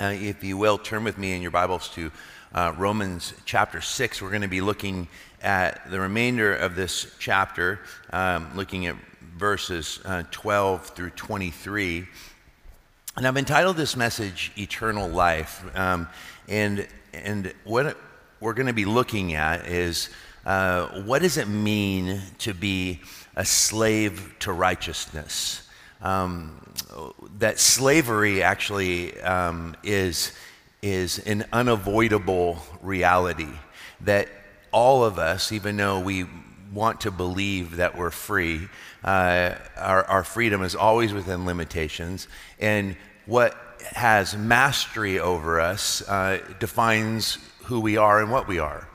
Uh, if you will, turn with me in your Bibles to uh, Romans chapter 6. We're going to be looking at the remainder of this chapter, um, looking at verses uh, 12 through 23. And I've entitled this message Eternal Life. Um, and, and what we're going to be looking at is uh, what does it mean to be a slave to righteousness? Um, that slavery actually um, is, is an unavoidable reality. That all of us, even though we want to believe that we're free, uh, our, our freedom is always within limitations. And what has mastery over us uh, defines who we are and what we are.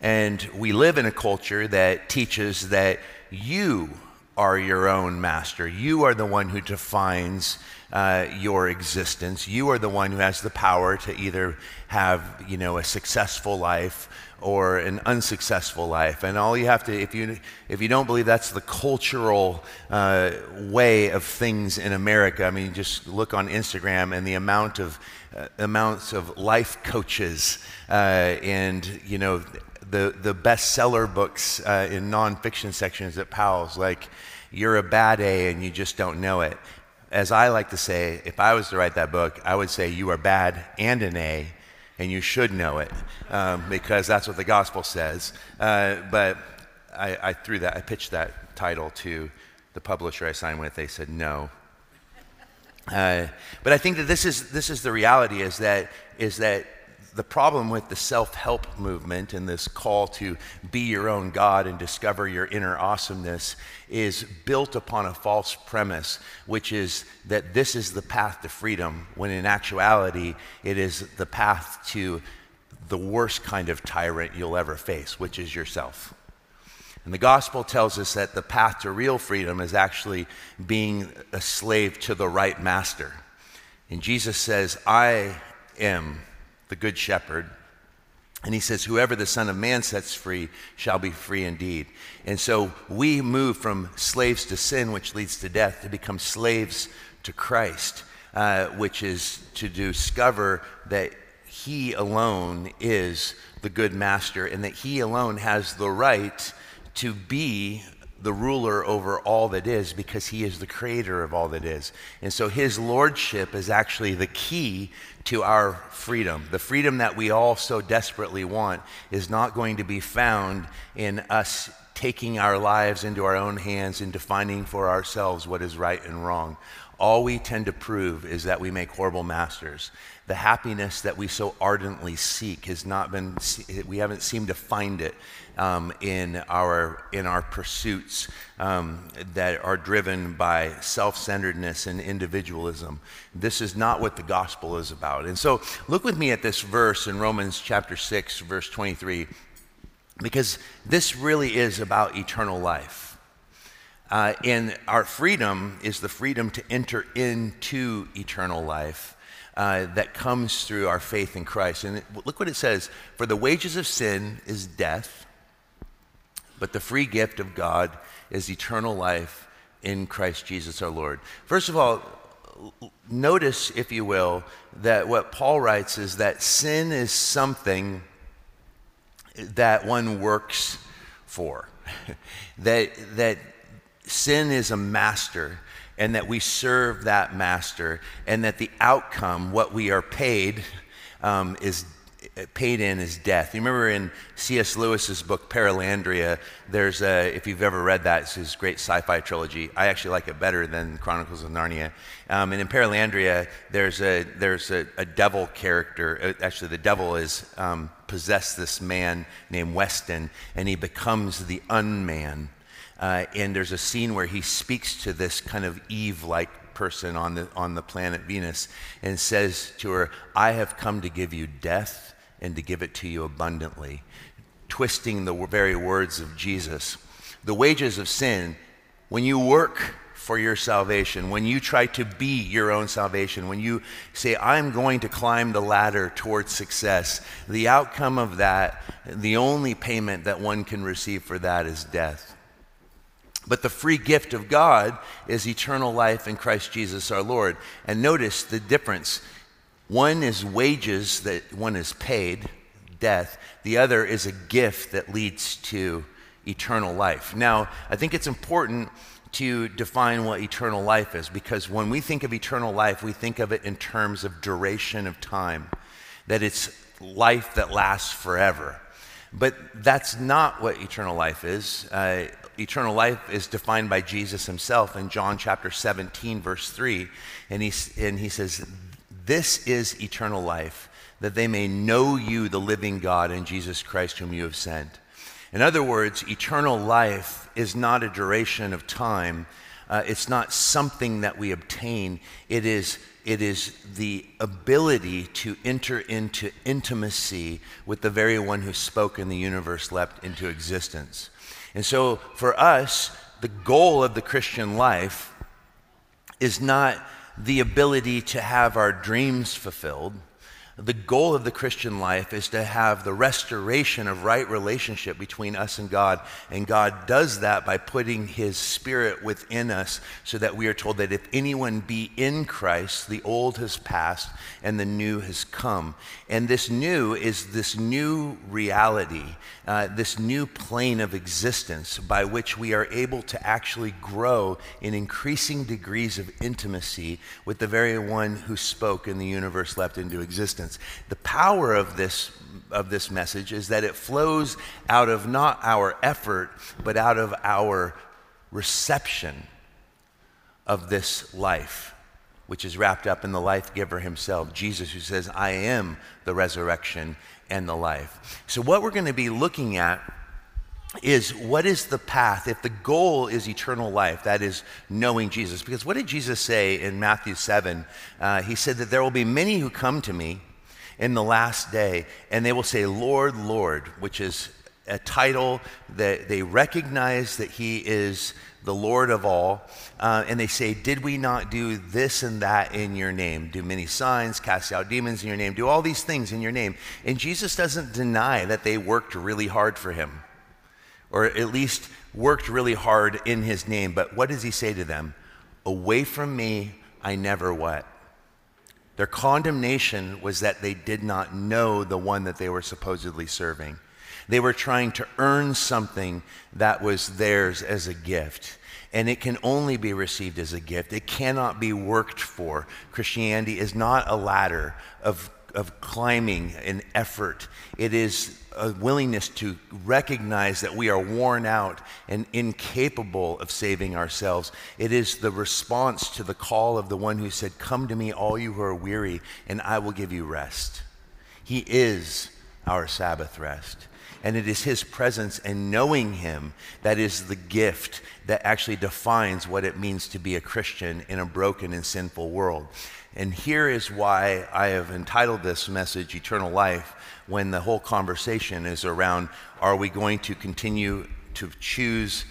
And we live in a culture that teaches that you are your own master. You are the one who defines uh, your existence. You are the one who has the power to either have, you know, a successful life or an unsuccessful life. And all you have to, if you, if you don't believe that's the cultural uh, way of things in America, I mean, just look on Instagram and the amount of uh, amounts of life coaches uh, and, you know, the, the bestseller books uh, in nonfiction sections at Powell's, like You're a Bad A and You Just Don't Know It. As I like to say, if I was to write that book, I would say You are bad and an A, and you should know it, um, because that's what the gospel says. Uh, but I, I threw that, I pitched that title to the publisher I signed with. They said no. Uh, but I think that this is, this is the reality is that, is that the problem with the self help movement and this call to be your own God and discover your inner awesomeness is built upon a false premise, which is that this is the path to freedom, when in actuality, it is the path to the worst kind of tyrant you'll ever face, which is yourself. And the gospel tells us that the path to real freedom is actually being a slave to the right master. And Jesus says, I am the Good Shepherd. And he says, Whoever the Son of Man sets free shall be free indeed. And so we move from slaves to sin, which leads to death, to become slaves to Christ, uh, which is to discover that he alone is the good master and that he alone has the right to be the ruler over all that is because he is the creator of all that is. And so his lordship is actually the key to our freedom. The freedom that we all so desperately want is not going to be found in us taking our lives into our own hands and defining for ourselves what is right and wrong. All we tend to prove is that we make horrible masters. The happiness that we so ardently seek has not been, we haven't seemed to find it um, in, our, in our pursuits um, that are driven by self centeredness and individualism. This is not what the gospel is about. And so look with me at this verse in Romans chapter 6, verse 23, because this really is about eternal life. Uh, and our freedom is the freedom to enter into eternal life uh, that comes through our faith in Christ. And it, look what it says For the wages of sin is death, but the free gift of God is eternal life in Christ Jesus our Lord. First of all, notice, if you will, that what Paul writes is that sin is something that one works for. that, that sin is a master and that we serve that master and that the outcome, what we are paid, um, is paid in is death. You remember in C.S. Lewis's book Perelandra, there's a, if you've ever read that, it's his great sci-fi trilogy. I actually like it better than Chronicles of Narnia. Um, and in Perelandra, there's a there's a, a devil character. Uh, actually, the devil is um, possessed this man named Weston, and he becomes the unman. Uh, and there's a scene where he speaks to this kind of Eve-like person on the on the planet Venus, and says to her, "I have come to give you death." and to give it to you abundantly, twisting the very words of Jesus. The wages of sin, when you work for your salvation, when you try to be your own salvation, when you say, I'm going to climb the ladder towards success, the outcome of that, the only payment that one can receive for that is death. But the free gift of God is eternal life in Christ Jesus our Lord. And notice the difference One is wages that one is paid, death. The other is a gift that leads to eternal life. Now, I think it's important to define what eternal life is because when we think of eternal life, we think of it in terms of duration of time, that it's life that lasts forever. But that's not what eternal life is. Uh, eternal life is defined by Jesus himself in John chapter 17, verse 3. And he, and he says, This is eternal life, that they may know you, the living God, and Jesus Christ, whom you have sent. In other words, eternal life is not a duration of time. Uh, it's not something that we obtain. It is, it is the ability to enter into intimacy with the very one who spoke and the universe leapt into existence. And so for us, the goal of the Christian life is not the ability to have our dreams fulfilled the goal of the Christian life is to have the restoration of right relationship between us and God. And God does that by putting His Spirit within us so that we are told that if anyone be in Christ, the old has passed and the new has come. And this new is this new reality, uh, this new plane of existence by which we are able to actually grow in increasing degrees of intimacy with the very one who spoke and the universe leapt into existence. The power of this, of this message is that it flows out of not our effort, but out of our reception of this life, which is wrapped up in the life giver himself, Jesus, who says, I am the resurrection and the life. So, what we're going to be looking at is what is the path if the goal is eternal life that is knowing jesus. Because what did jesus say in matthew 7 uh, he said that there will be many who come to me in the last day, and they will say, Lord, Lord, which is a title that they recognize that He is the Lord of all. Uh, and they say, Did we not do this and that in your name? Do many signs, cast out demons in your name, do all these things in your name. And Jesus doesn't deny that they worked really hard for Him, or at least worked really hard in His name. But what does He say to them? Away from me, I never what? Their condemnation was that they did not know the one that they were supposedly serving. They were trying to earn something that was theirs as a gift. And it can only be received as a gift. It cannot be worked for. Christianity is not a ladder of of climbing and effort. It is a willingness to recognize that we are worn out and incapable of saving ourselves. It is the response to the call of the one who said, Come to me, all you who are weary, and I will give you rest. He is our Sabbath rest. And it is His presence and knowing Him that is the gift that actually defines what it means to be a Christian in a broken and sinful world. And here is why I have entitled this message Eternal Life when the whole conversation is around are we going to continue to choose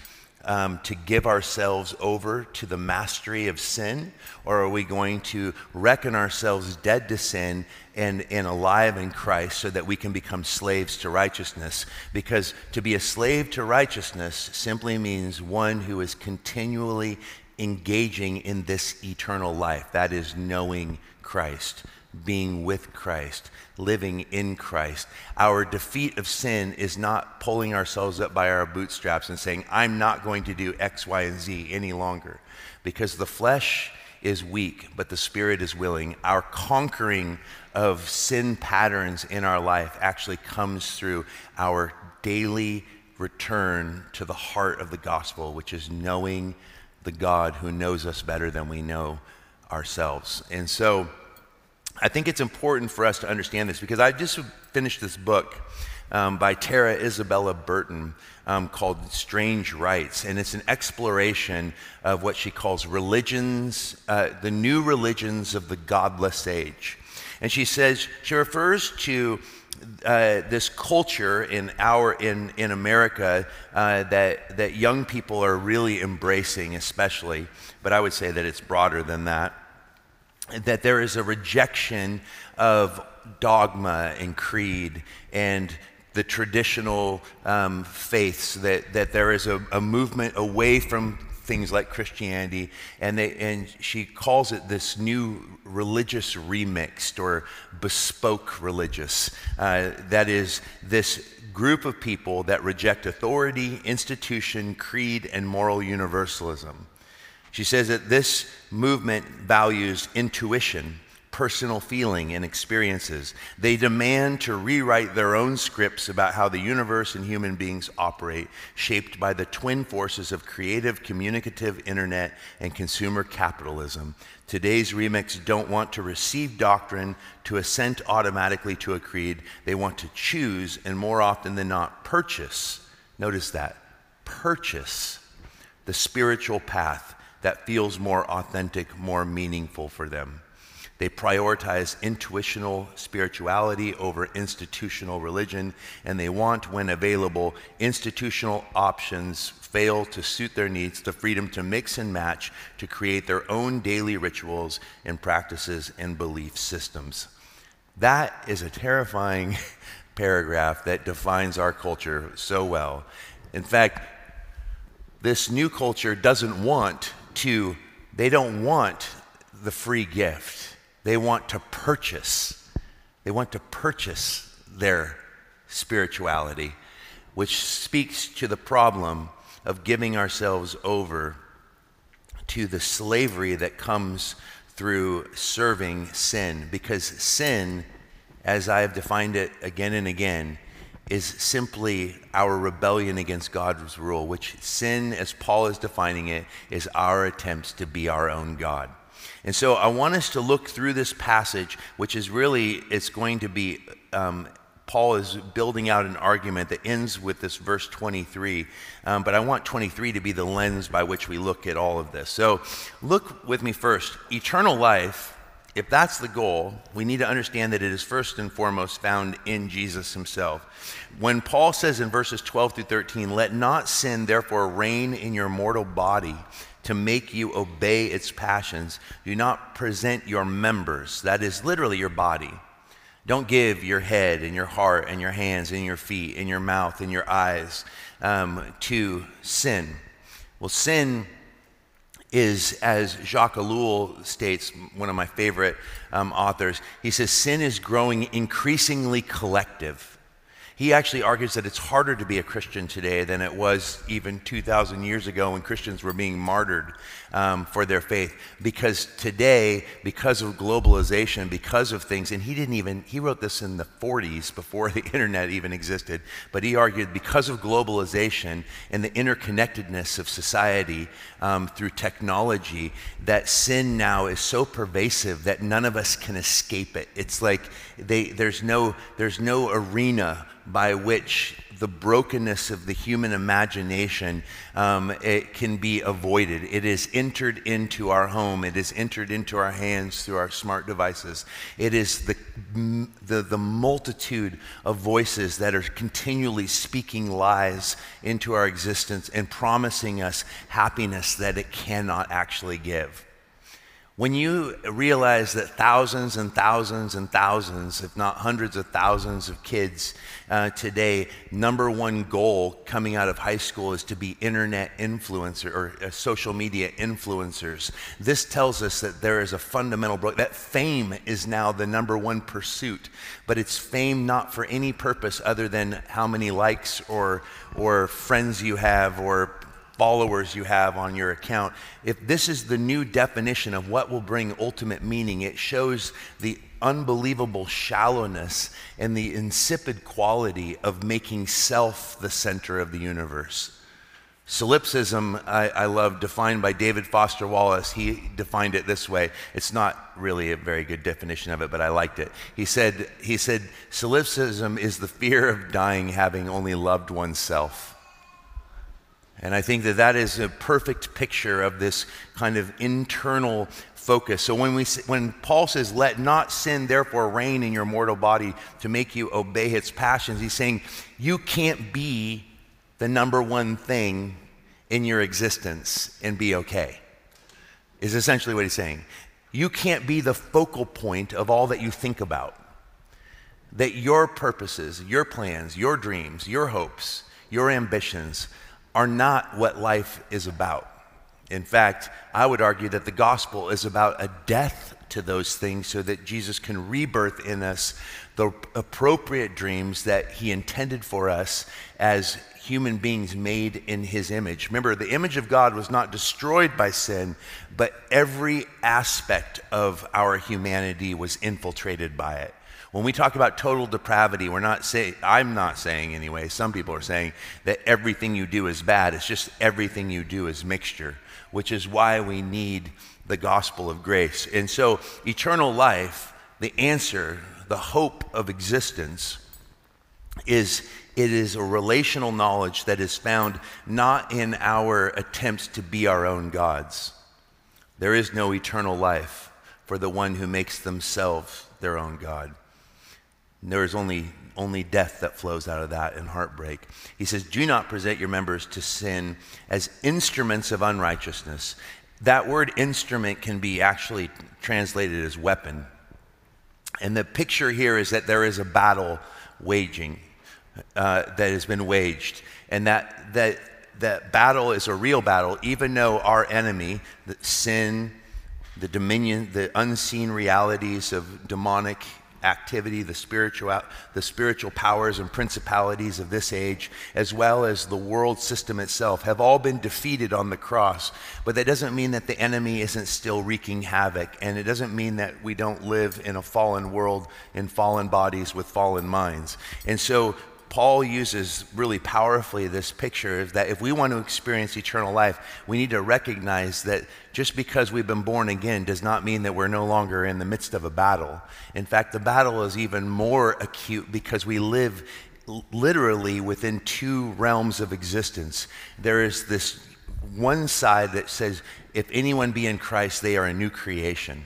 um, to give ourselves over to the mastery of sin, or are we going to reckon ourselves dead to sin and, and alive in Christ so that we can become slaves to righteousness? Because to be a slave to righteousness simply means one who is continually engaging in this eternal life. That is knowing Christ, being with Christ, living in Christ. Our defeat of sin is not pulling ourselves up by our bootstraps and saying, I'm not going to do X, Y, and Z any longer. Because the flesh is weak, but the spirit is willing. Our conquering of sin patterns in our life actually comes through our daily return to the heart of the gospel, which is knowing the God who knows us better than we know ourselves. And so I think it's important for us to understand this because I just finished this book um, by Tara Isabella Burton um, called Strange Rites. And it's an exploration of what she calls religions, uh, the new religions of the godless age. And she says, she refers to uh, this culture in our in in America uh, that that young people are really embracing, especially. But I would say that it's broader than that. That there is a rejection of dogma and creed and the traditional um, faiths. That that there is a, a movement away from things like Christianity, and, they, and she calls it this new religious remixed or bespoke religious. Uh, that is, this group of people that reject authority, institution, creed, and moral universalism. She says that this movement values intuition personal feeling and experiences. They demand to rewrite their own scripts about how the universe and human beings operate, shaped by the twin forces of creative, communicative internet and consumer capitalism. Today's remix don't want to receive doctrine, to assent automatically to a creed. They want to choose, and more often than not, purchase. Notice that purchase the spiritual path that feels more authentic, more meaningful for them. They prioritize intuitional spirituality over institutional religion, and they want, when available, institutional options fail to suit their needs, the freedom to mix and match to create their own daily rituals and practices and belief systems. That is a terrifying paragraph that defines our culture so well. In fact, this new culture doesn't want to, they don't want the free gift. They want to purchase. They want to purchase their spirituality, which speaks to the problem of giving ourselves over to the slavery that comes through serving sin. Because sin, as I have defined it again and again, is simply our rebellion against God's rule, which sin, as Paul is defining it, is our attempts to be our own God. And so I want us to look through this passage, which is really, it's going to be, um, Paul is building out an argument that ends with this verse 23. Um, but I want 23 to be the lens by which we look at all of this. So look with me first. Eternal life, if that's the goal, we need to understand that it is first and foremost found in Jesus himself. When Paul says in verses 12 through 13, let not sin therefore reign in your mortal body to make you obey its passions. Do not present your members, that is literally your body. Don't give your head and your heart and your hands and your feet and your mouth and your eyes um, to sin. Well, sin is, as Jacques Ellul states, one of my favorite um, authors, he says, sin is growing increasingly collective. He actually argues that it's harder to be a Christian today than it was even 2,000 years ago when Christians were being martyred um, for their faith. Because today, because of globalization, because of things, and he didn't even, he wrote this in the 40s before the internet even existed, but he argued because of globalization and the interconnectedness of society um, through technology, that sin now is so pervasive that none of us can escape it. It's like they, there's, no, there's no arena by which the brokenness of the human imagination um, it can be avoided. It is entered into our home. It is entered into our hands through our smart devices. It is the, the, the multitude of voices that are continually speaking lies into our existence and promising us happiness that it cannot actually give. When you realize that thousands and thousands and thousands, if not hundreds of thousands of kids uh, today, number one goal coming out of high school is to be internet influencer or uh, social media influencers. This tells us that there is a fundamental break, that fame is now the number one pursuit, but it's fame not for any purpose other than how many likes or, or friends you have or followers you have on your account, if this is the new definition of what will bring ultimate meaning, it shows the unbelievable shallowness and the insipid quality of making self the center of the universe. Solipsism, I, I, love, defined by David Foster Wallace. He defined it this way. It's not really a very good definition of it, but I liked it. He said, he said Solipsism is the fear of dying having only loved oneself. And I think that that is a perfect picture of this kind of internal focus. So when, we, when Paul says, Let not sin therefore reign in your mortal body to make you obey its passions, he's saying, You can't be the number one thing in your existence and be okay, is essentially what he's saying. You can't be the focal point of all that you think about. That your purposes, your plans, your dreams, your hopes, your ambitions, are not what life is about. In fact, I would argue that the gospel is about a death to those things so that Jesus can rebirth in us the appropriate dreams that he intended for us as human beings made in his image. Remember, the image of God was not destroyed by sin, but every aspect of our humanity was infiltrated by it. When we talk about total depravity, we're not saying, I'm not saying anyway, some people are saying that everything you do is bad. It's just everything you do is mixture, which is why we need the gospel of grace. And so, eternal life, the answer, the hope of existence, is it is a relational knowledge that is found not in our attempts to be our own gods. There is no eternal life for the one who makes themselves their own God. There is only, only death that flows out of that and heartbreak. He says, Do not present your members to sin as instruments of unrighteousness. That word instrument can be actually translated as weapon. And the picture here is that there is a battle waging uh, that has been waged, and that, that, that battle is a real battle, even though our enemy, sin, the dominion, the unseen realities of demonic activity, the spiritual, the spiritual powers and principalities of this age, as well as the world system itself, have all been defeated on the cross. But that doesn't mean that the enemy isn't still wreaking havoc, and it doesn't mean that we don't live in a fallen world in fallen bodies with fallen minds. And so Paul uses really powerfully this picture that if we want to experience eternal life, we need to recognize that just because we've been born again does not mean that we're no longer in the midst of a battle. In fact, the battle is even more acute because we live literally within two realms of existence. There is this one side that says, if anyone be in Christ, they are a new creation.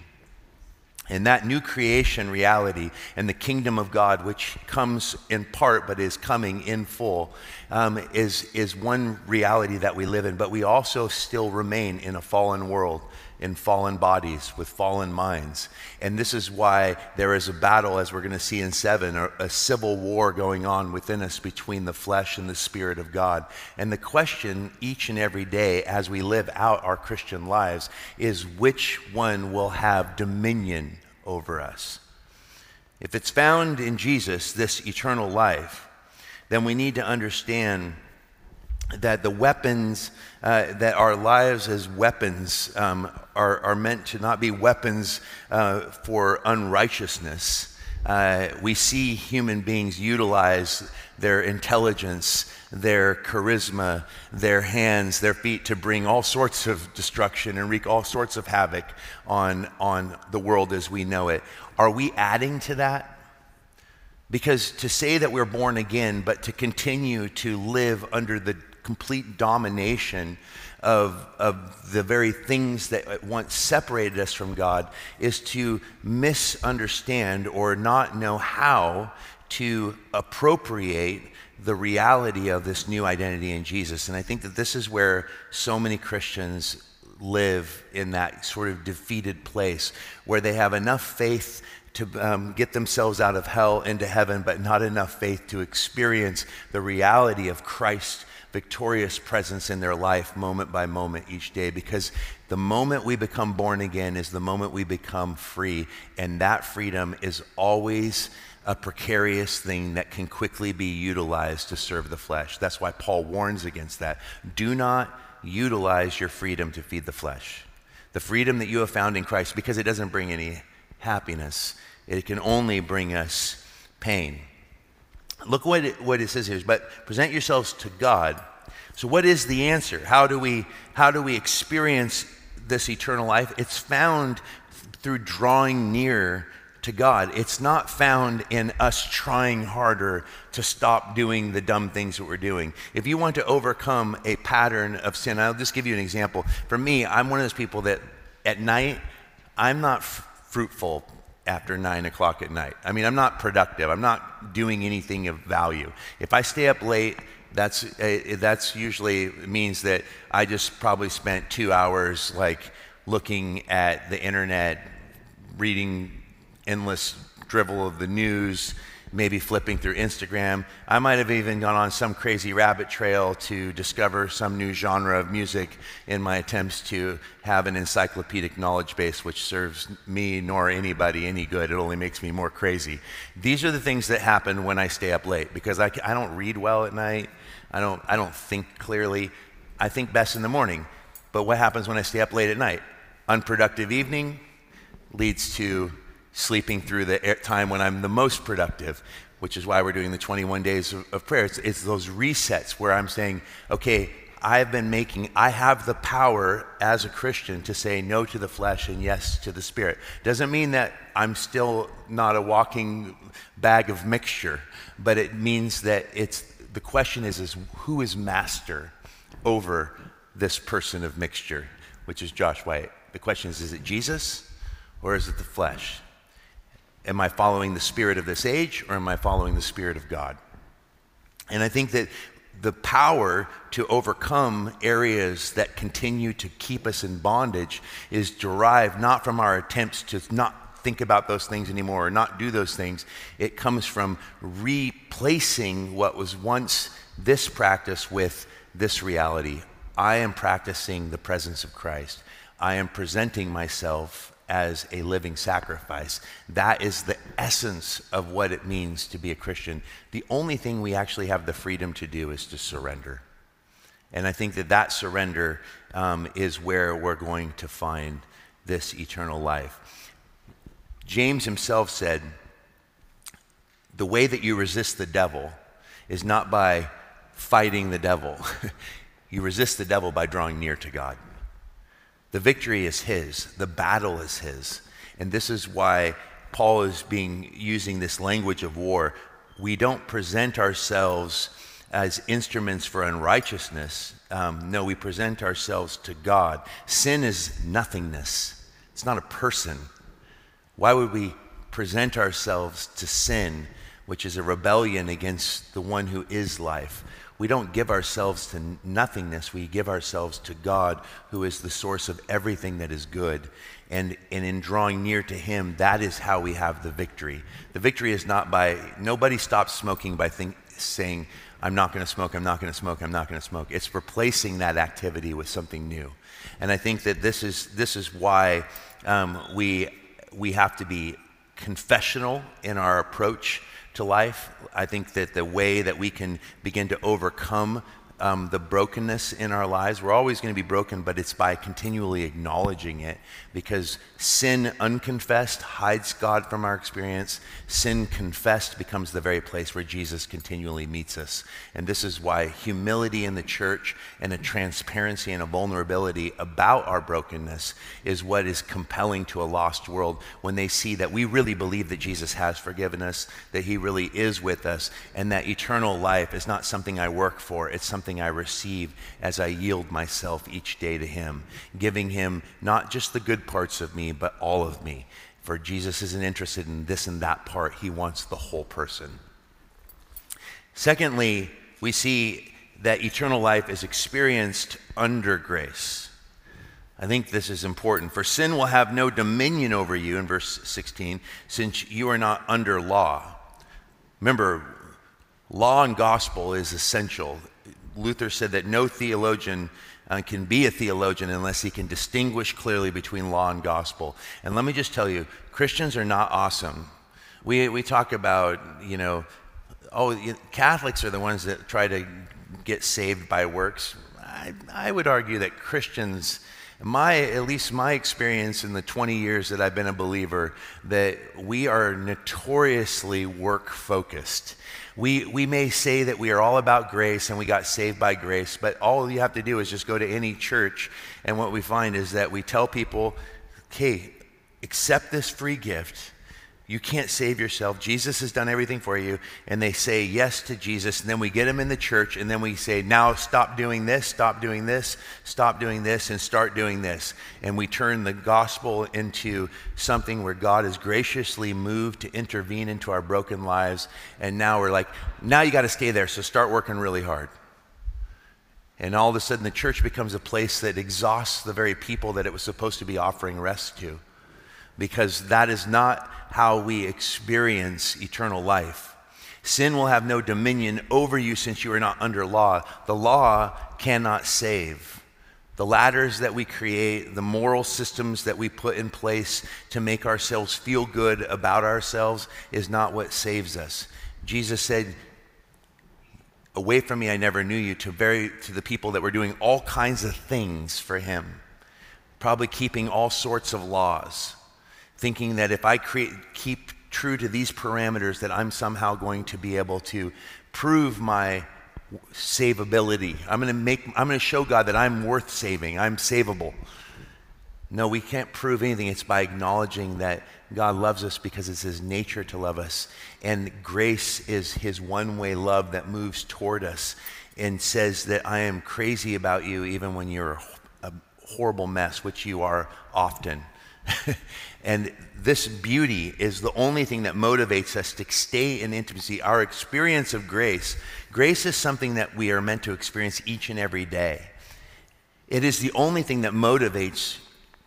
And that new creation reality and the kingdom of God, which comes in part but is coming in full, um, is, is one reality that we live in. But we also still remain in a fallen world, in fallen bodies, with fallen minds. And this is why there is a battle, as we're going to see in 7, a, a civil war going on within us between the flesh and the Spirit of God. And the question each and every day as we live out our Christian lives is which one will have dominion over us? If it's found in Jesus, this eternal life, then we need to understand that the weapons, uh, that our lives as weapons um, are, are meant to not be weapons uh, for unrighteousness. Uh, we see human beings utilize their intelligence, their charisma, their hands, their feet to bring all sorts of destruction and wreak all sorts of havoc on, on the world as we know it. Are we adding to that? Because to say that we're born again, but to continue to live under the complete domination of, of the very things that once separated us from God is to misunderstand or not know how to appropriate the reality of this new identity in Jesus. And I think that this is where so many Christians live in that sort of defeated place where they have enough faith to um, get themselves out of hell into heaven, but not enough faith to experience the reality of Christ's victorious presence in their life moment by moment each day. Because the moment we become born again is the moment we become free, and that freedom is always a precarious thing that can quickly be utilized to serve the flesh. That's why Paul warns against that. Do not utilize your freedom to feed the flesh. The freedom that you have found in Christ, because it doesn't bring any happiness, it can only bring us pain. Look what it, what it says here, but present yourselves to God. So, what is the answer? How do we, how do we experience this eternal life? It's found through drawing near to God. It's not found in us trying harder to stop doing the dumb things that we're doing. If you want to overcome a pattern of sin, I'll just give you an example. For me, I'm one of those people that at night, I'm not fruitful after nine o'clock at night. I mean, I'm not productive. I'm not doing anything of value. If I stay up late, that's uh, that's usually means that I just probably spent two hours like looking at the internet, reading endless drivel of the news maybe flipping through Instagram. I might have even gone on some crazy rabbit trail to discover some new genre of music in my attempts to have an encyclopedic knowledge base which serves me nor anybody any good. It only makes me more crazy. These are the things that happen when I stay up late because I, I don't read well at night. I don't, I don't think clearly. I think best in the morning. But what happens when I stay up late at night? Unproductive evening leads to sleeping through the time when I'm the most productive, which is why we're doing the 21 days of, of prayer. It's, it's those resets where I'm saying, okay, I've been making, I have the power as a Christian to say no to the flesh and yes to the spirit. Doesn't mean that I'm still not a walking bag of mixture, but it means that it's, the question is, is who is master over this person of mixture, which is Josh White. The question is, is it Jesus or is it the flesh? Am I following the spirit of this age or am I following the spirit of God? And I think that the power to overcome areas that continue to keep us in bondage is derived not from our attempts to not think about those things anymore or not do those things. It comes from replacing what was once this practice with this reality. I am practicing the presence of Christ. I am presenting myself as a living sacrifice. That is the essence of what it means to be a Christian. The only thing we actually have the freedom to do is to surrender. And I think that that surrender um, is where we're going to find this eternal life. James himself said, The way that you resist the devil is not by fighting the devil, you resist the devil by drawing near to God. The victory is his, the battle is his. And this is why Paul is being using this language of war. We don't present ourselves as instruments for unrighteousness. Um, no, we present ourselves to God. Sin is nothingness, it's not a person. Why would we present ourselves to sin, which is a rebellion against the one who is life? We don't give ourselves to nothingness. We give ourselves to God, who is the source of everything that is good. And, and in drawing near to Him, that is how we have the victory. The victory is not by, nobody stops smoking by think, saying, I'm not going to smoke, I'm not going to smoke, I'm not going to smoke. It's replacing that activity with something new. And I think that this is, this is why um, we, we have to be confessional in our approach to life. I think that the way that we can begin to overcome um, the brokenness in our lives. We're always going to be broken, but it's by continually acknowledging it because sin unconfessed hides God from our experience. Sin confessed becomes the very place where Jesus continually meets us. And this is why humility in the church and a transparency and a vulnerability about our brokenness is what is compelling to a lost world when they see that we really believe that Jesus has forgiven us, that he really is with us, and that eternal life is not something I work for, it's something something I receive as I yield myself each day to Him, giving Him not just the good parts of me, but all of me. For Jesus isn't interested in this and that part, He wants the whole person. Secondly, we see that eternal life is experienced under grace. I think this is important. For sin will have no dominion over you, in verse 16, since you are not under law. Remember, law and gospel is essential. Luther said that no theologian uh, can be a theologian unless he can distinguish clearly between law and gospel. And let me just tell you, Christians are not awesome. We, we talk about, you know, oh, Catholics are the ones that try to get saved by works. I, I would argue that Christians, my at least my experience in the 20 years that I've been a believer, that we are notoriously work focused. We, we may say that we are all about grace and we got saved by grace, but all you have to do is just go to any church, and what we find is that we tell people, okay, accept this free gift you can't save yourself. Jesus has done everything for you. And they say yes to Jesus. And then we get them in the church. And then we say, now stop doing this, stop doing this, stop doing this, and start doing this. And we turn the gospel into something where God is graciously moved to intervene into our broken lives. And now we're like, now you got to stay there. So start working really hard. And all of a sudden, the church becomes a place that exhausts the very people that it was supposed to be offering rest to because that is not how we experience eternal life. Sin will have no dominion over you since you are not under law. The law cannot save. The ladders that we create, the moral systems that we put in place to make ourselves feel good about ourselves is not what saves us. Jesus said, Away from me, I never knew you, to, very, to the people that were doing all kinds of things for him, probably keeping all sorts of laws, thinking that if I create, keep true to these parameters, that I'm somehow going to be able to prove my savability. I'm going to make I'm going to show God that I'm worth saving. I'm savable. No, we can't prove anything. It's by acknowledging that God loves us because it's his nature to love us. And grace is his one-way love that moves toward us and says that I am crazy about you even when you're a horrible mess, which you are often. and this beauty is the only thing that motivates us to stay in intimacy. Our experience of grace, grace is something that we are meant to experience each and every day. It is the only thing that motivates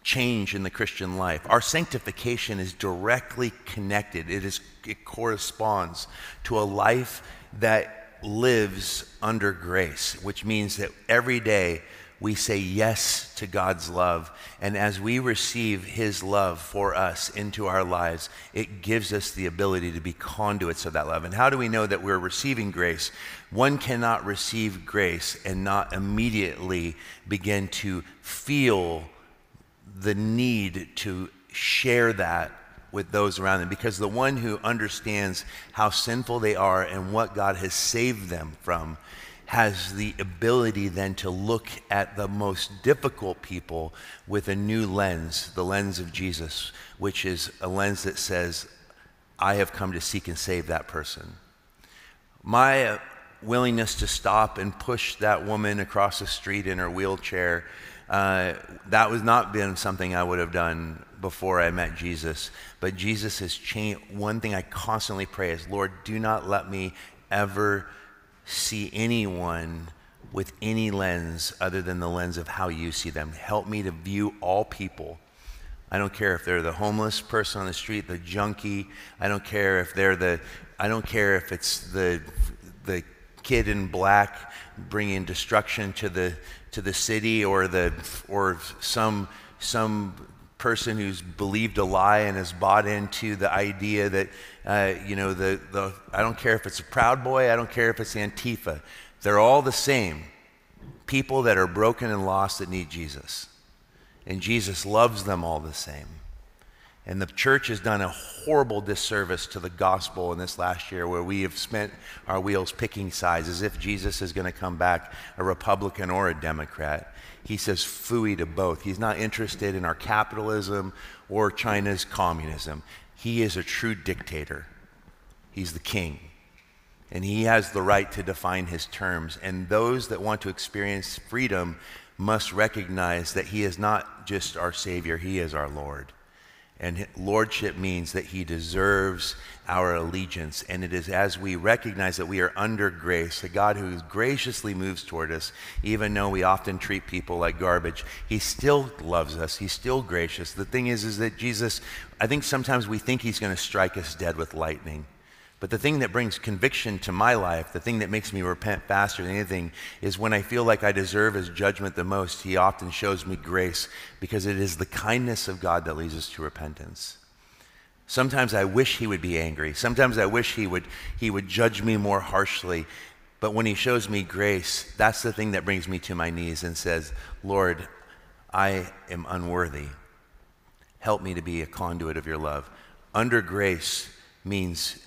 change in the Christian life. Our sanctification is directly connected. It is it corresponds to a life that lives under grace, which means that every day we say yes to God's love. And as we receive His love for us into our lives, it gives us the ability to be conduits of that love. And how do we know that we're receiving grace? One cannot receive grace and not immediately begin to feel the need to share that with those around them because the one who understands how sinful they are and what God has saved them from has the ability then to look at the most difficult people with a new lens, the lens of Jesus, which is a lens that says, I have come to seek and save that person. My uh, willingness to stop and push that woman across the street in her wheelchair, uh, that was not been something I would have done before I met Jesus. But Jesus has changed. One thing I constantly pray is, Lord, do not let me ever see anyone with any lens other than the lens of how you see them. Help me to view all people. I don't care if they're the homeless person on the street, the junkie. I don't care if they're the, I don't care if it's the, the kid in black bringing destruction to the, to the city or, the, or some, some person who's believed a lie and has bought into the idea that, uh, you know, the, the, I don't care if it's a Proud Boy, I don't care if it's Antifa. They're all the same. People that are broken and lost that need Jesus. And Jesus loves them all the same. And the church has done a horrible disservice to the gospel in this last year where we have spent our wheels picking sides as if Jesus is going to come back a Republican or a Democrat he says fooey to both. He's not interested in our capitalism or China's communism. He is a true dictator. He's the king. And he has the right to define his terms. And those that want to experience freedom must recognize that he is not just our Savior, he is our Lord. And lordship means that he deserves our allegiance. And it is as we recognize that we are under grace, a God who graciously moves toward us, even though we often treat people like garbage, he still loves us. He's still gracious. The thing is, is that Jesus, I think sometimes we think he's going to strike us dead with lightning. But the thing that brings conviction to my life, the thing that makes me repent faster than anything, is when I feel like I deserve his judgment the most, he often shows me grace because it is the kindness of God that leads us to repentance. Sometimes I wish he would be angry. Sometimes I wish he would, he would judge me more harshly. But when he shows me grace, that's the thing that brings me to my knees and says, Lord, I am unworthy. Help me to be a conduit of your love. Under grace means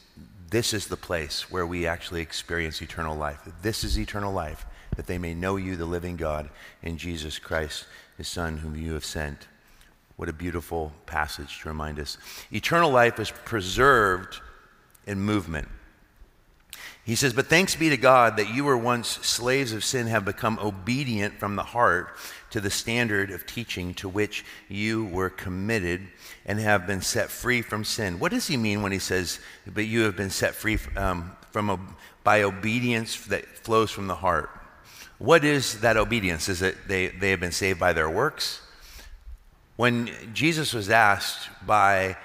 this is the place where we actually experience eternal life. This is eternal life, that they may know you, the living God, and Jesus Christ, his Son, whom you have sent. What a beautiful passage to remind us. Eternal life is preserved in movement. He says, But thanks be to God that you were once slaves of sin, have become obedient from the heart to the standard of teaching to which you were committed and have been set free from sin. What does he mean when he says, But you have been set free um, from a, by obedience that flows from the heart? What is that obedience? Is it they, they have been saved by their works? When Jesus was asked by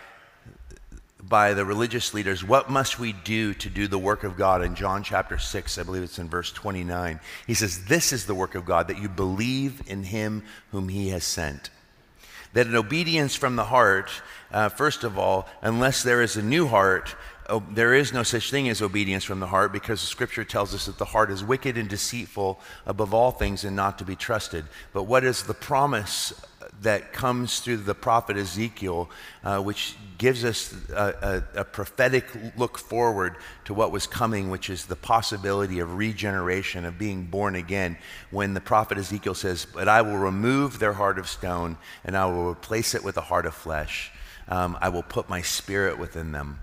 by the religious leaders, what must we do to do the work of God? In John chapter 6, I believe it's in verse 29, he says, This is the work of God, that you believe in him whom he has sent. That an obedience from the heart, uh, first of all, unless there is a new heart, oh, there is no such thing as obedience from the heart because the scripture tells us that the heart is wicked and deceitful above all things and not to be trusted. But what is the promise that comes through the prophet Ezekiel, uh, which gives us a, a, a, prophetic look forward to what was coming, which is the possibility of regeneration, of being born again. When the prophet Ezekiel says, But I will remove their heart of stone and I will replace it with a heart of flesh. Um, I will put my spirit within them.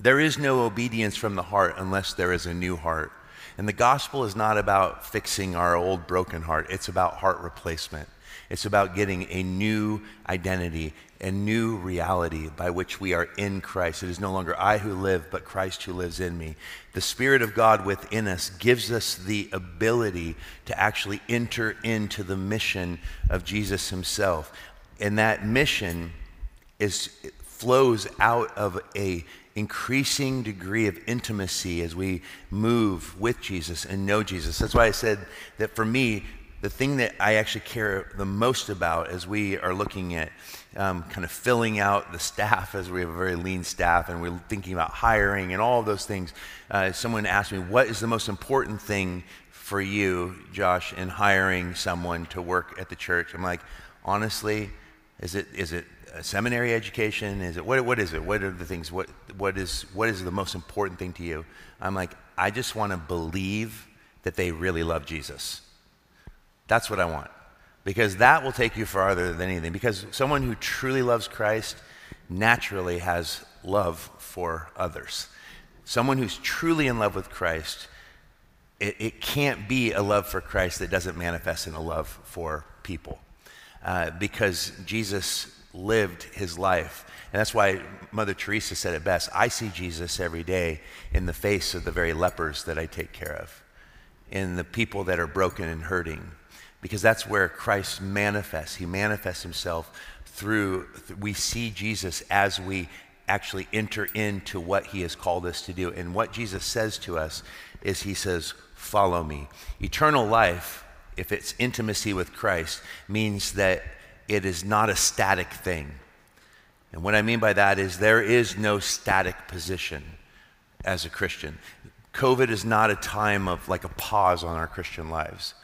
There is no obedience from the heart unless there is a new heart. And the gospel is not about fixing our old broken heart, it's about heart replacement. It's about getting a new identity, a new reality by which we are in Christ. It is no longer I who live, but Christ who lives in me. The Spirit of God within us gives us the ability to actually enter into the mission of Jesus himself. And that mission is flows out of a increasing degree of intimacy as we move with Jesus and know Jesus. That's why I said that for me, the thing that I actually care the most about as we are looking at um, kind of filling out the staff, as we have a very lean staff and we're thinking about hiring and all of those things, uh, someone asked me, What is the most important thing for you, Josh, in hiring someone to work at the church? I'm like, Honestly, is it, is it a seminary education? Is it, what, what is it? What are the things? What, what, is, what is the most important thing to you? I'm like, I just want to believe that they really love Jesus. That's what I want. Because that will take you farther than anything. Because someone who truly loves Christ naturally has love for others. Someone who's truly in love with Christ, it, it can't be a love for Christ that doesn't manifest in a love for people. Uh, because Jesus lived his life. And that's why Mother Teresa said it best I see Jesus every day in the face of the very lepers that I take care of, in the people that are broken and hurting, because that's where Christ manifests. He manifests himself through, we see Jesus as we actually enter into what he has called us to do. And what Jesus says to us is, He says, Follow me. Eternal life, if it's intimacy with Christ, means that it is not a static thing. And what I mean by that is there is no static position as a Christian. COVID is not a time of like a pause on our Christian lives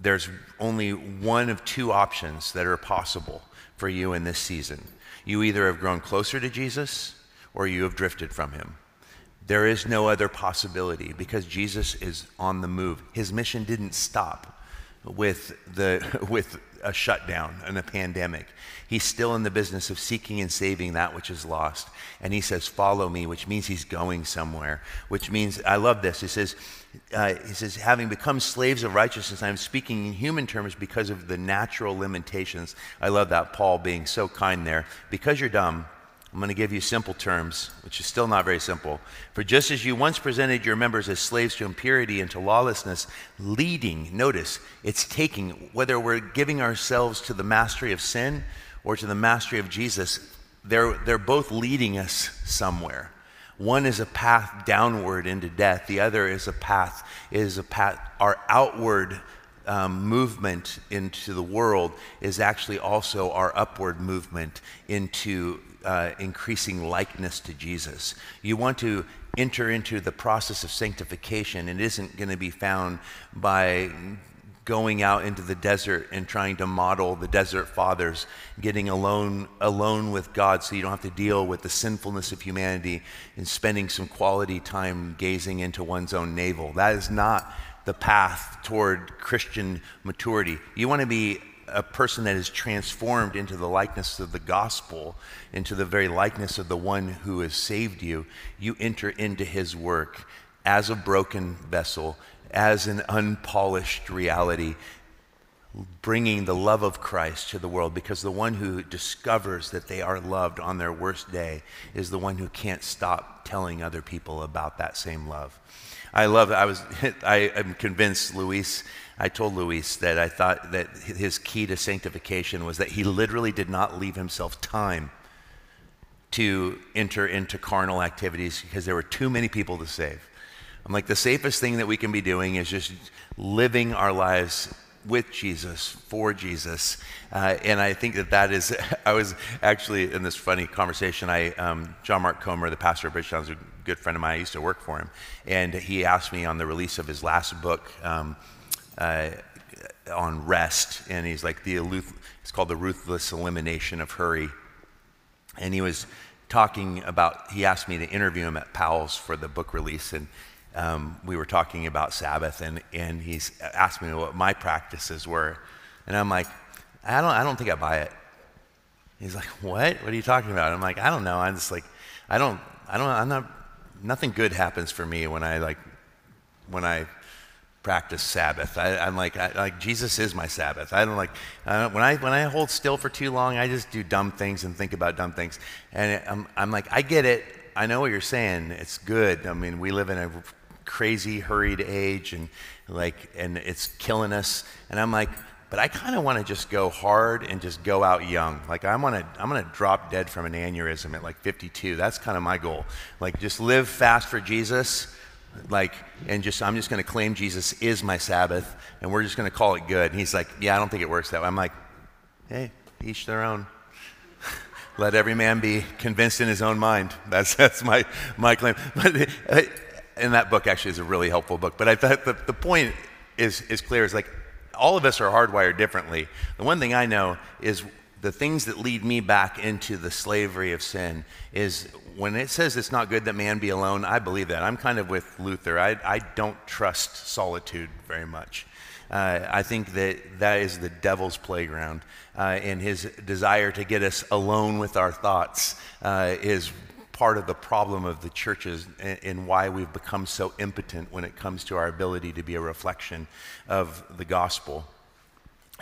there's only one of two options that are possible for you in this season. You either have grown closer to Jesus or you have drifted from him. There is no other possibility because Jesus is on the move. His mission didn't stop with, the, with a shutdown and a pandemic. He's still in the business of seeking and saving that which is lost. And he says, Follow me, which means he's going somewhere, which means, I love this. He says, uh, he says, having become slaves of righteousness, I'm speaking in human terms because of the natural limitations. I love that, Paul being so kind there. Because you're dumb, I'm going to give you simple terms, which is still not very simple. For just as you once presented your members as slaves to impurity and to lawlessness, leading, notice, it's taking, whether we're giving ourselves to the mastery of sin or to the mastery of Jesus, they're, they're both leading us somewhere. One is a path downward into death. The other is a path, is a path, our outward um, movement into the world is actually also our upward movement into uh, increasing likeness to Jesus. You want to enter into the process of sanctification. It isn't going to be found by going out into the desert and trying to model the desert fathers, getting alone alone with God so you don't have to deal with the sinfulness of humanity and spending some quality time gazing into one's own navel. That is not the path toward Christian maturity. You want to be a person that is transformed into the likeness of the gospel, into the very likeness of the one who has saved you, you enter into his work as a broken vessel, as an unpolished reality, bringing the love of Christ to the world because the one who discovers that they are loved on their worst day is the one who can't stop telling other people about that same love. I love I was I am convinced Luis I told Luis that I thought that his key to sanctification was that he literally did not leave himself time to enter into carnal activities because there were too many people to save. I'm like, the safest thing that we can be doing is just living our lives with Jesus, for Jesus. Uh, and I think that that is, I was actually in this funny conversation. I, um, John Mark Comer, the pastor of Bridgetown, good friend of mine. I used to work for him. And he asked me on the release of his last book um, uh, on rest. And he's like, the, it's called The Ruthless Elimination of Hurry. And he was talking about, he asked me to interview him at Powell's for the book release. And um, we were talking about Sabbath, and, and he asked me what my practices were. And I'm like, I don't, I don't think I buy it. He's like, what? What are you talking about? I'm like, I don't know. I'm just like, I don't, I don't, I'm not, nothing good happens for me when I like, when I practice Sabbath. I, am like, I, like Jesus is my Sabbath. I don't like when I when I hold still for too long. I just do dumb things and think about dumb things. And I'm, I'm like, I get it. I know what you're saying. It's good. I mean, we live in a crazy, hurried age, and like, and it's killing us. And I'm like, but I kind of want to just go hard and just go out young. Like I'm gonna, I'm gonna drop dead from an aneurysm at like 52. That's kind of my goal. Like just live fast for Jesus, like, and just I'm just gonna claim Jesus is my Sabbath, and we're just gonna call it good. And he's like, yeah, I don't think it works that way. I'm like, hey, each their own. Let every man be convinced in his own mind. That's that's my my claim. But uh, and that book actually is a really helpful book. But I thought the, the point is, is clear. is like all of us are hardwired differently. The one thing I know is the things that lead me back into the slavery of sin is when it says it's not good that man be alone, I believe that. I'm kind of with Luther. I, I don't trust solitude very much. Uh, I think that that is the devil's playground, uh, and his desire to get us alone with our thoughts uh, is part of the problem of the churches and, why we've become so impotent when it comes to our ability to be a reflection of the gospel.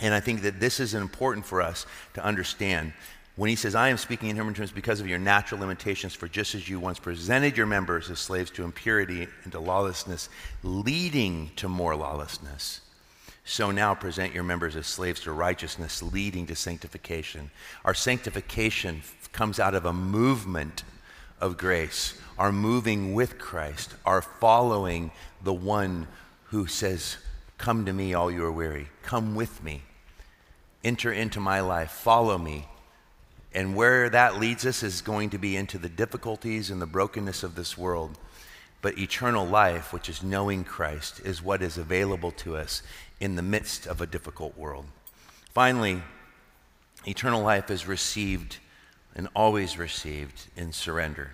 And I think that this is important for us to understand. When he says, I am speaking in human terms because of your natural limitations, for just as you once presented your members as slaves to impurity and to lawlessness, leading to more lawlessness, so now present your members as slaves to righteousness, leading to sanctification. Our sanctification comes out of a movement of grace, are moving with Christ, are following the one who says, Come to me, all you are weary. Come with me. Enter into my life. Follow me. And where that leads us is going to be into the difficulties and the brokenness of this world. But eternal life, which is knowing Christ, is what is available to us in the midst of a difficult world. Finally, eternal life is received and always received in surrender.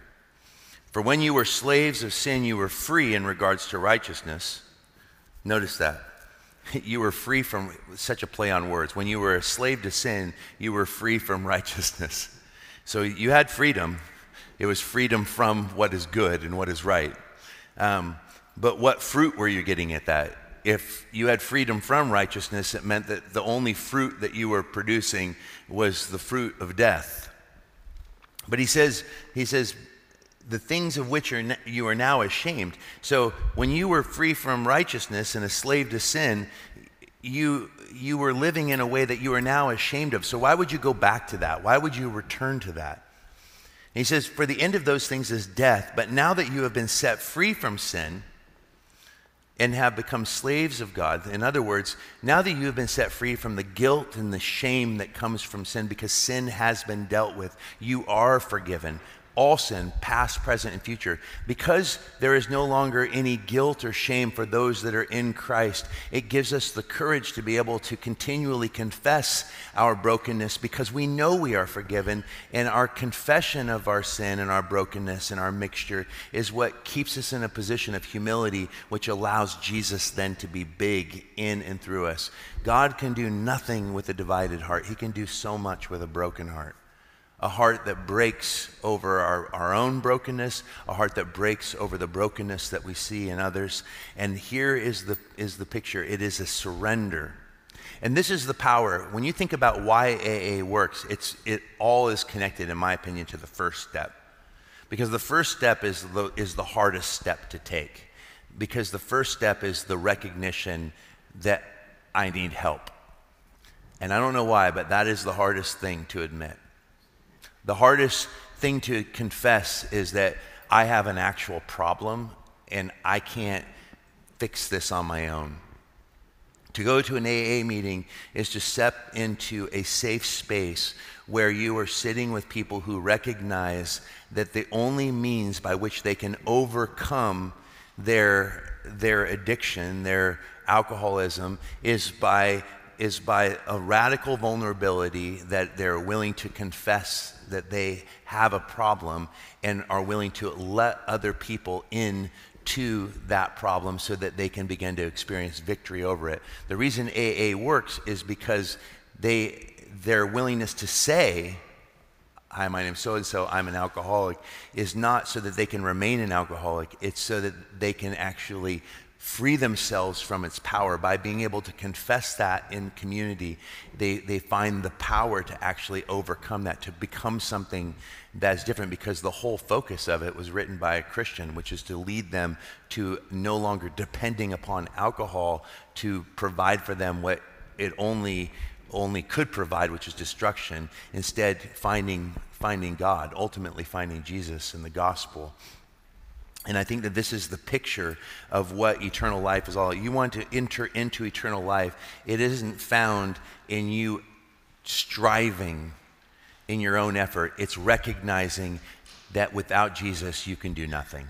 For when you were slaves of sin, you were free in regards to righteousness. Notice that. You were free from such a play on words. When you were a slave to sin, you were free from righteousness. So you had freedom. It was freedom from what is good and what is right. Um, but what fruit were you getting at that? If you had freedom from righteousness, it meant that the only fruit that you were producing was the fruit of death. But he says, he says, the things of which are you are now ashamed. So when you were free from righteousness and a slave to sin, you, you were living in a way that you are now ashamed of. So why would you go back to that? Why would you return to that? he says, For the end of those things is death. But now that you have been set free from sin and have become slaves of God, in other words, now that you have been set free from the guilt and the shame that comes from sin because sin has been dealt with, you are forgiven all sin, past, present, and future. Because there is no longer any guilt or shame for those that are in Christ, it gives us the courage to be able to continually confess our brokenness because we know we are forgiven. And our confession of our sin and our brokenness and our mixture is what keeps us in a position of humility, which allows Jesus then to be big in and through us. God can do nothing with a divided heart, He can do so much with a broken heart a heart that breaks over our, our own brokenness, a heart that breaks over the brokenness that we see in others. And here is the, is the picture it is a surrender. And this is the power. When you think about why AA works, it's, it all is connected, in my opinion, to the first step. Because the first step is the, is the hardest step to take. Because the first step is the recognition that I need help. And I don't know why, but that is the hardest thing to admit. The hardest thing to confess is that I have an actual problem and I can't fix this on my own. To go to an AA meeting is to step into a safe space where you are sitting with people who recognize that the only means by which they can overcome their, their addiction, their alcoholism, is by, is by a radical vulnerability that they're willing to confess that they have a problem and are willing to let other people in to that problem so that they can begin to experience victory over it. The reason AA works is because they, their willingness to say, Hi, my name's so and so, I'm an alcoholic, is not so that they can remain an alcoholic. It's so that they can actually free themselves from its power. By being able to confess that in community they, they find the power to actually overcome that to become something that's different because the whole focus of it was written by a christian which is to lead them to no longer depending upon alcohol to provide for them what it only only could provide which is destruction instead finding finding god ultimately finding jesus in the gospel and I think that this is the picture of what eternal life is all. You want to enter into eternal life, it isn't found in you striving in your own effort, it's recognizing that without Jesus, you can do nothing.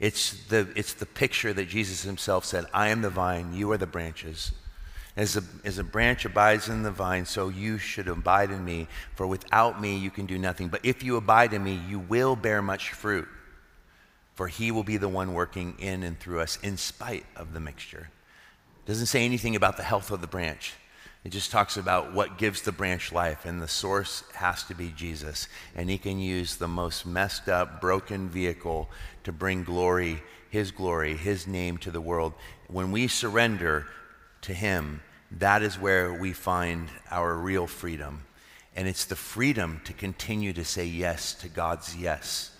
It's the, it's the picture that Jesus himself said, I am the vine, you are the branches. As a, as a branch abides in the vine, so you should abide in me. For without me, you can do nothing. But if you abide in me, you will bear much fruit for he will be the one working in and through us in spite of the mixture. It doesn't say anything about the health of the branch. It just talks about what gives the branch life, and the source has to be Jesus. And he can use the most messed up, broken vehicle to bring glory, his glory, his name to the world. When we surrender to him, that is where we find our real freedom. And it's the freedom to continue to say yes to God's yes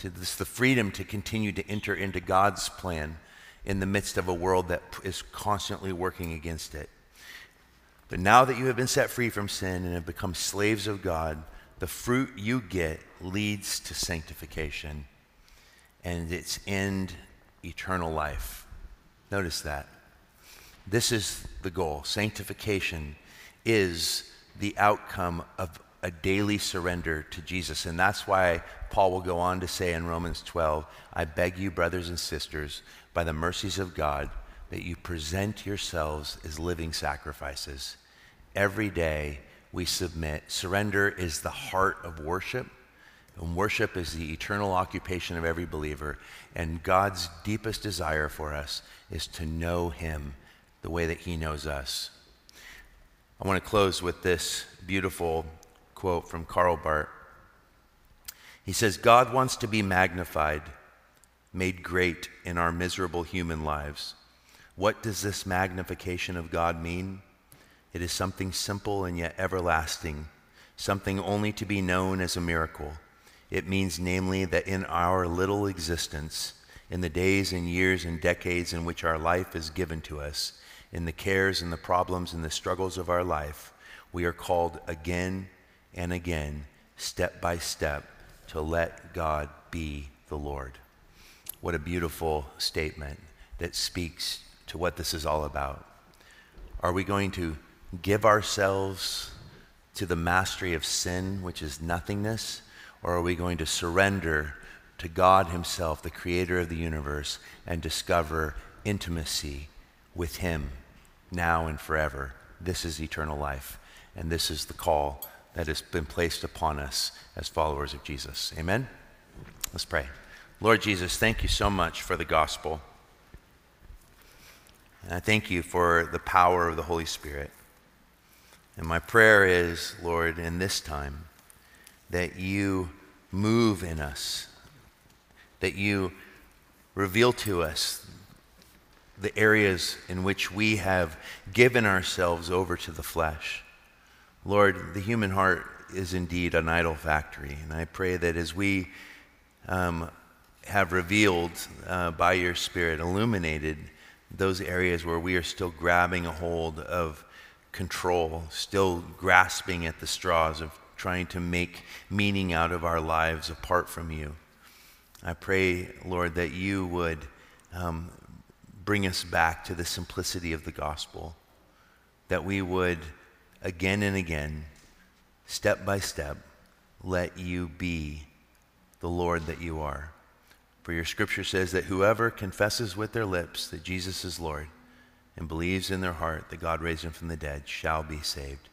to this, the freedom to continue to enter into God's plan in the midst of a world that is constantly working against it. But now that you have been set free from sin and have become slaves of God, the fruit you get leads to sanctification and its end eternal life. Notice that. This is the goal. Sanctification is the outcome of a daily surrender to Jesus. And that's why Paul will go on to say in Romans 12, I beg you, brothers and sisters, by the mercies of God, that you present yourselves as living sacrifices. Every day we submit. Surrender is the heart of worship. And worship is the eternal occupation of every believer. And God's deepest desire for us is to know Him the way that He knows us. I want to close with this beautiful quote from Karl Barth. He says, God wants to be magnified, made great in our miserable human lives. What does this magnification of God mean? It is something simple and yet everlasting, something only to be known as a miracle. It means, namely, that in our little existence, in the days and years and decades in which our life is given to us, in the cares and the problems and the struggles of our life, we are called again and again, step by step, to let God be the Lord. What a beautiful statement that speaks to what this is all about. Are we going to give ourselves to the mastery of sin, which is nothingness, or are we going to surrender to God Himself, the creator of the universe, and discover intimacy with Him now and forever? This is eternal life, and this is the call that has been placed upon us as followers of Jesus. Amen? Let's pray. Lord Jesus, thank you so much for the gospel. And I thank you for the power of the Holy Spirit. And my prayer is, Lord, in this time, that you move in us, that you reveal to us the areas in which we have given ourselves over to the flesh Lord, the human heart is indeed an idol factory. And I pray that as we um, have revealed uh, by your Spirit, illuminated those areas where we are still grabbing a hold of control, still grasping at the straws of trying to make meaning out of our lives apart from you. I pray, Lord, that you would um, bring us back to the simplicity of the gospel, that we would again and again, step by step, let you be the Lord that you are. For your scripture says that whoever confesses with their lips that Jesus is Lord and believes in their heart that God raised him from the dead shall be saved.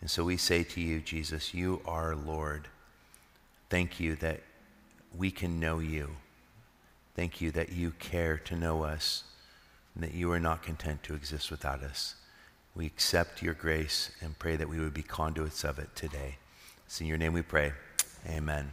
And so we say to you, Jesus, you are Lord. Thank you that we can know you. Thank you that you care to know us and that you are not content to exist without us. We accept your grace and pray that we would be conduits of it today. It's in your name we pray. Amen.